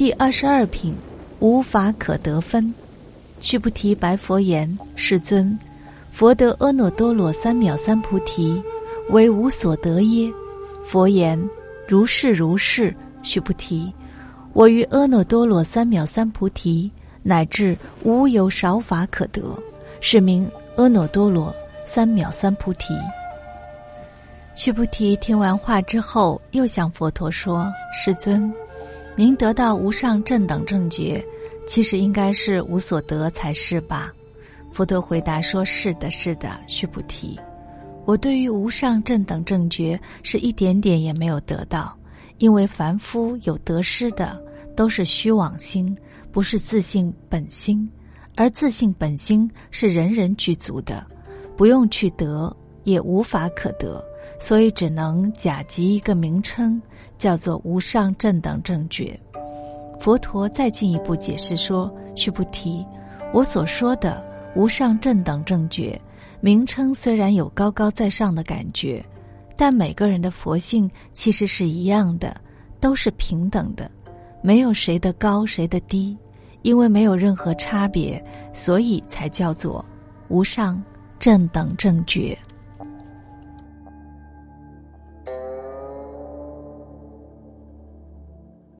第二十二品，无法可得分。须菩提白佛言：“世尊，佛得阿耨多罗三藐三菩提，为无所得耶？”佛言：“如是如是。”须菩提，我于阿耨多罗三藐三菩提，乃至无有少法可得，是名阿耨多罗三藐三菩提。须菩提听完话之后，又向佛陀说：“世尊。”您得到无上正等正觉，其实应该是无所得才是吧？佛陀回答说：“是的，是的，须菩提，我对于无上正等正觉是一点点也没有得到，因为凡夫有得失的，都是虚妄心，不是自信本心，而自信本心是人人具足的，不用去得，也无法可得。”所以只能假集一个名称，叫做无上正等正觉。佛陀再进一步解释说：“须菩提，我所说的无上正等正觉，名称虽然有高高在上的感觉，但每个人的佛性其实是一样的，都是平等的，没有谁的高谁的低，因为没有任何差别，所以才叫做无上正等正觉。”